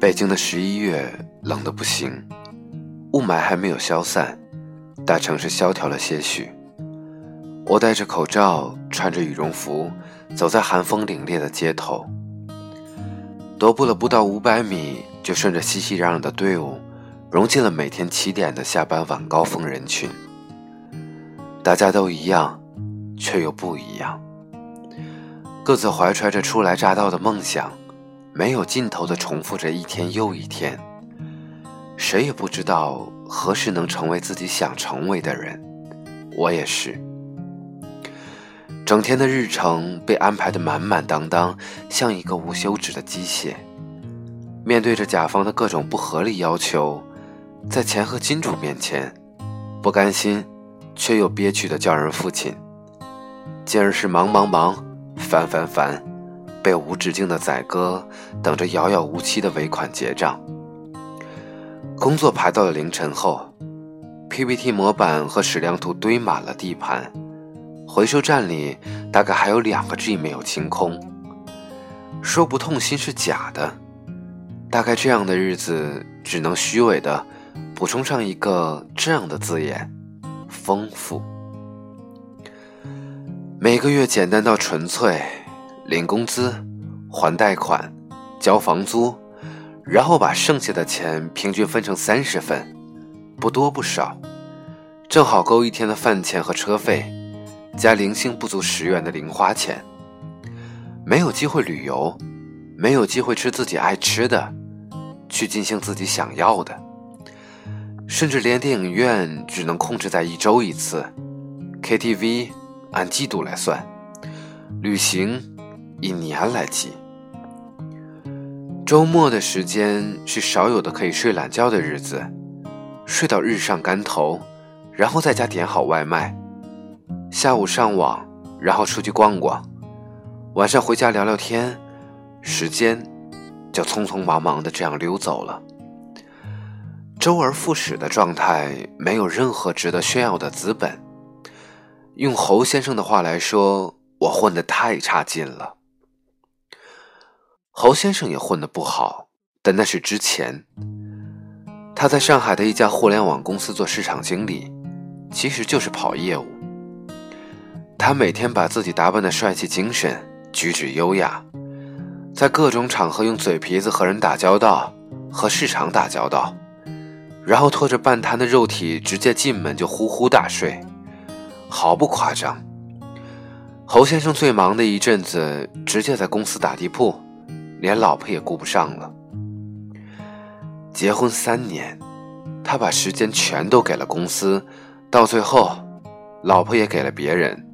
北京的十一月冷得不行，雾霾还没有消散，大城市萧条了些许。我戴着口罩，穿着羽绒服，走在寒风凛冽的街头。踱步了不到五百米，就顺着熙熙攘攘的队伍，融进了每天起点的下班晚高峰人群。大家都一样，却又不一样。各自怀揣着初来乍到的梦想，没有尽头的重复着一天又一天。谁也不知道何时能成为自己想成为的人。我也是。整天的日程被安排的满满当当，像一个无休止的机械。面对着甲方的各种不合理要求，在钱和金主面前，不甘心，却又憋屈的叫人父亲。今儿是忙忙忙。烦烦烦，被无止境的宰割，等着遥遥无期的尾款结账。工作排到了凌晨后，PPT 模板和矢量图堆满了地盘，回收站里大概还有两个 G 没有清空。说不痛心是假的，大概这样的日子只能虚伪的补充上一个这样的字眼：丰富。每个月简单到纯粹，领工资、还贷款、交房租，然后把剩下的钱平均分成三十份，不多不少，正好够一天的饭钱和车费，加零星不足十元的零花钱。没有机会旅游，没有机会吃自己爱吃的，去进行自己想要的，甚至连电影院只能控制在一周一次，KTV。按季度来算，旅行以年来计。周末的时间是少有的可以睡懒觉的日子，睡到日上竿头，然后在家点好外卖，下午上网，然后出去逛逛，晚上回家聊聊天，时间就匆匆忙忙的这样溜走了。周而复始的状态，没有任何值得炫耀的资本。用侯先生的话来说，我混得太差劲了。侯先生也混得不好，但那是之前。他在上海的一家互联网公司做市场经理，其实就是跑业务。他每天把自己打扮的帅气精神，举止优雅，在各种场合用嘴皮子和人打交道，和市场打交道，然后拖着半瘫的肉体直接进门就呼呼大睡。毫不夸张，侯先生最忙的一阵子，直接在公司打地铺，连老婆也顾不上了。结婚三年，他把时间全都给了公司，到最后，老婆也给了别人。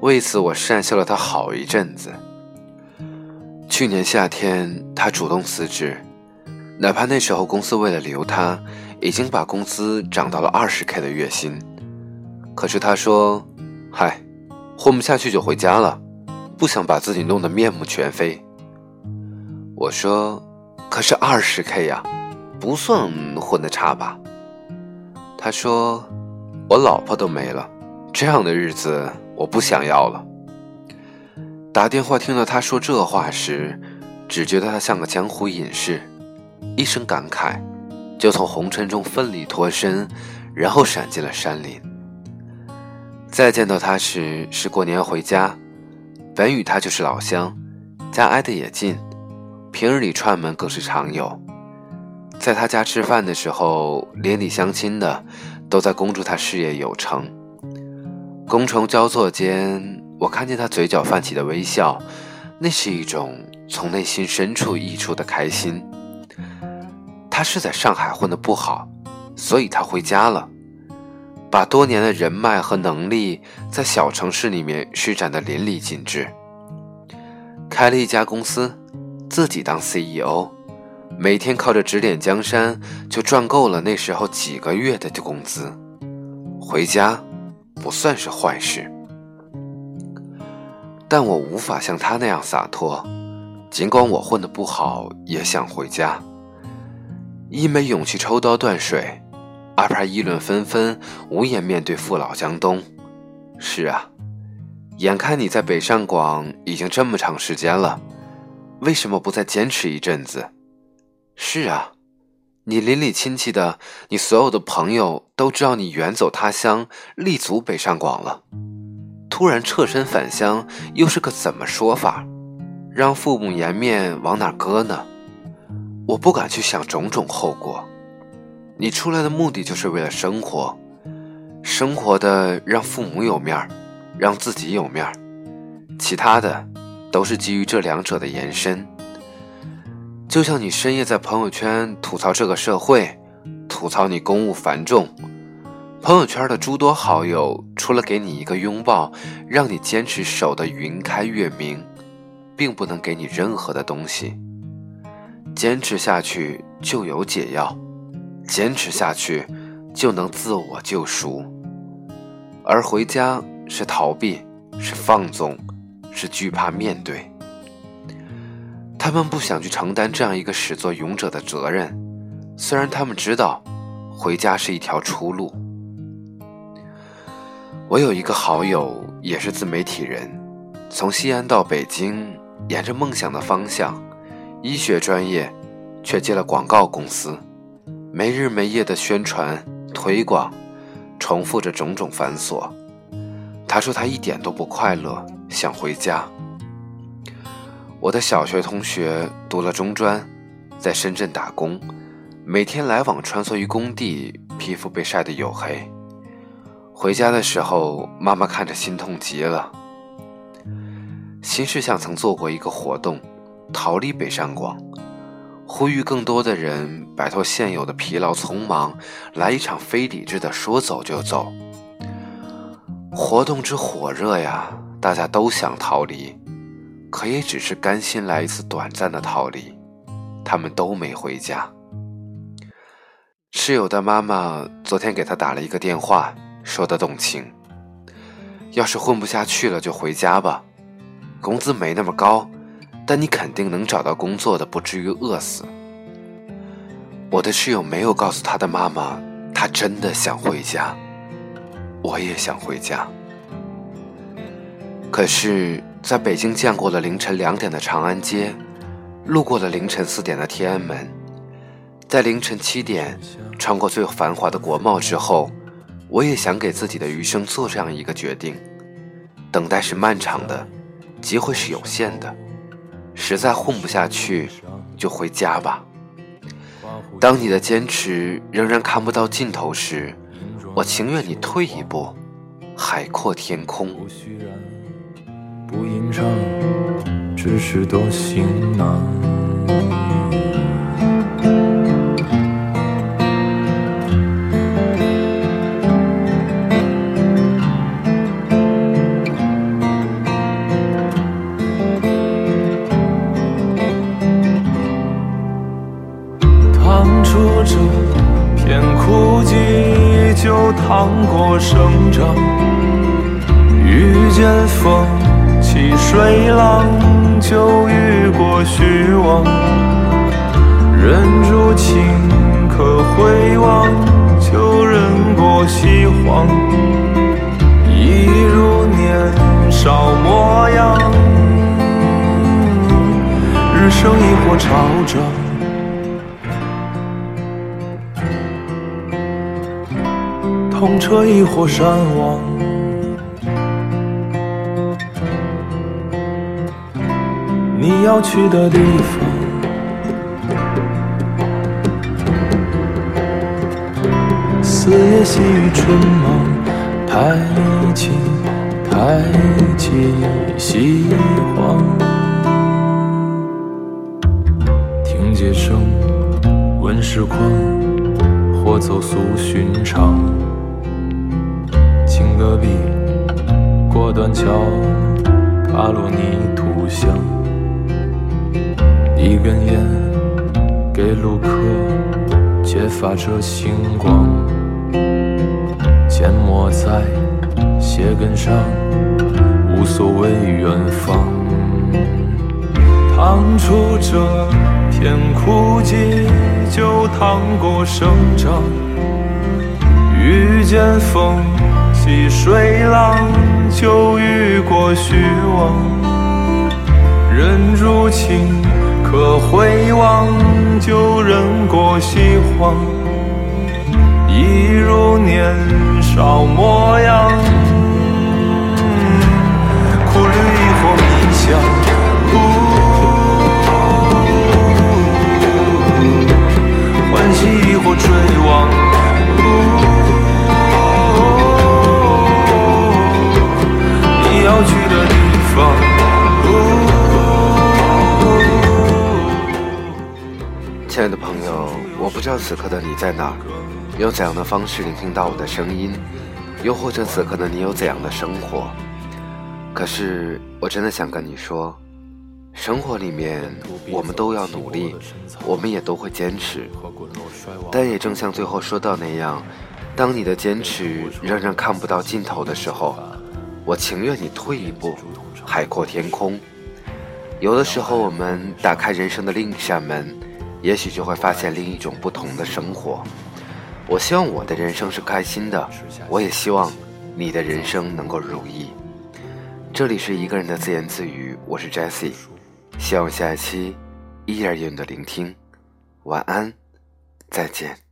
为此，我讪笑了他好一阵子。去年夏天，他主动辞职，哪怕那时候公司为了留他，已经把工资涨到了二十 K 的月薪。可是他说：“嗨，混不下去就回家了，不想把自己弄得面目全非。”我说：“可是二十 K 呀，不算混得差吧？”他说：“我老婆都没了，这样的日子我不想要了。”打电话听到他说这话时，只觉得他像个江湖隐士，一声感慨，就从红尘中奋力脱身，然后闪进了山林。再见到他时是过年回家，本与他就是老乡，家挨得也近，平日里串门更是常有。在他家吃饭的时候，邻里乡亲的都在恭祝他事业有成。觥筹交错间，我看见他嘴角泛起的微笑，那是一种从内心深处溢出的开心。他是在上海混得不好，所以他回家了。把多年的人脉和能力在小城市里面施展的淋漓尽致，开了一家公司，自己当 CEO，每天靠着指点江山就赚够了那时候几个月的工资，回家不算是坏事。但我无法像他那样洒脱，尽管我混得不好，也想回家，一没勇气抽刀断水。二怕议论纷纷，无颜面对父老江东。是啊，眼看你在北上广已经这么长时间了，为什么不再坚持一阵子？是啊，你邻里亲戚的，你所有的朋友都知道你远走他乡，立足北上广了。突然撤身返乡，又是个怎么说法？让父母颜面往哪搁呢？我不敢去想种种后果。你出来的目的就是为了生活，生活的让父母有面儿，让自己有面儿，其他的都是基于这两者的延伸。就像你深夜在朋友圈吐槽这个社会，吐槽你公务繁重。朋友圈的诸多好友，除了给你一个拥抱，让你坚持守得云开月明，并不能给你任何的东西。坚持下去就有解药，坚持下去就能自我救赎。而回家是逃避，是放纵，是惧怕面对。他们不想去承担这样一个始作俑者的责任，虽然他们知道，回家是一条出路。我有一个好友，也是自媒体人，从西安到北京，沿着梦想的方向，医学专业，却接了广告公司，没日没夜的宣传推广，重复着种种繁琐。他说他一点都不快乐，想回家。我的小学同学读了中专，在深圳打工，每天来往穿梭于工地，皮肤被晒得黝黑。回家的时候，妈妈看着心痛极了。新世相曾做过一个活动，逃离北上广，呼吁更多的人摆脱现有的疲劳匆忙，来一场非理智的说走就走。活动之火热呀，大家都想逃离，可也只是甘心来一次短暂的逃离。他们都没回家。室友的妈妈昨天给他打了一个电话。说的动情。要是混不下去了，就回家吧。工资没那么高，但你肯定能找到工作的，不至于饿死。我的室友没有告诉他的妈妈，他真的想回家。我也想回家。可是，在北京见过了凌晨两点的长安街，路过了凌晨四点的天安门，在凌晨七点穿过最繁华的国贸之后。我也想给自己的余生做这样一个决定，等待是漫长的，机会是有限的，实在混不下去就回家吧。当你的坚持仍然看不到尽头时，我情愿你退一步，海阔天空。不应尝，只是多行囊。淌出这片枯寂，就趟过生长，遇见风。起水浪，就遇过虚妄。忍住情可回望，就忍过西荒。一如年少模样，日升亦或潮涨。痛彻亦或善忘，你要去的地方。四叶细雨春忙，抬起抬起西荒，听街声，闻时况，或走俗寻常。隔壁过断桥，踏落泥土香。一根烟给路客，揭发着星光。缄默在鞋跟上，无所谓远方。趟出这片枯寂，就趟过生长。遇见风。细水浪，就遇过虚妄；忍住情，可回望旧人过西荒，一如年少模样。苦旅亦或迷香，此刻的你在哪儿，用怎样的方式聆听到我的声音，又或者此刻的你有怎样的生活。可是，我真的想跟你说，生活里面我们都要努力，我们也都会坚持。但也正像最后说到那样，当你的坚持仍然看不到尽头的时候，我情愿你退一步，海阔天空。有的时候，我们打开人生的另一扇门。也许就会发现另一种不同的生活。我希望我的人生是开心的，我也希望你的人生能够如意。这里是一个人的自言自语，我是 Jesse，希望下一期依然有你的聆听。晚安，再见。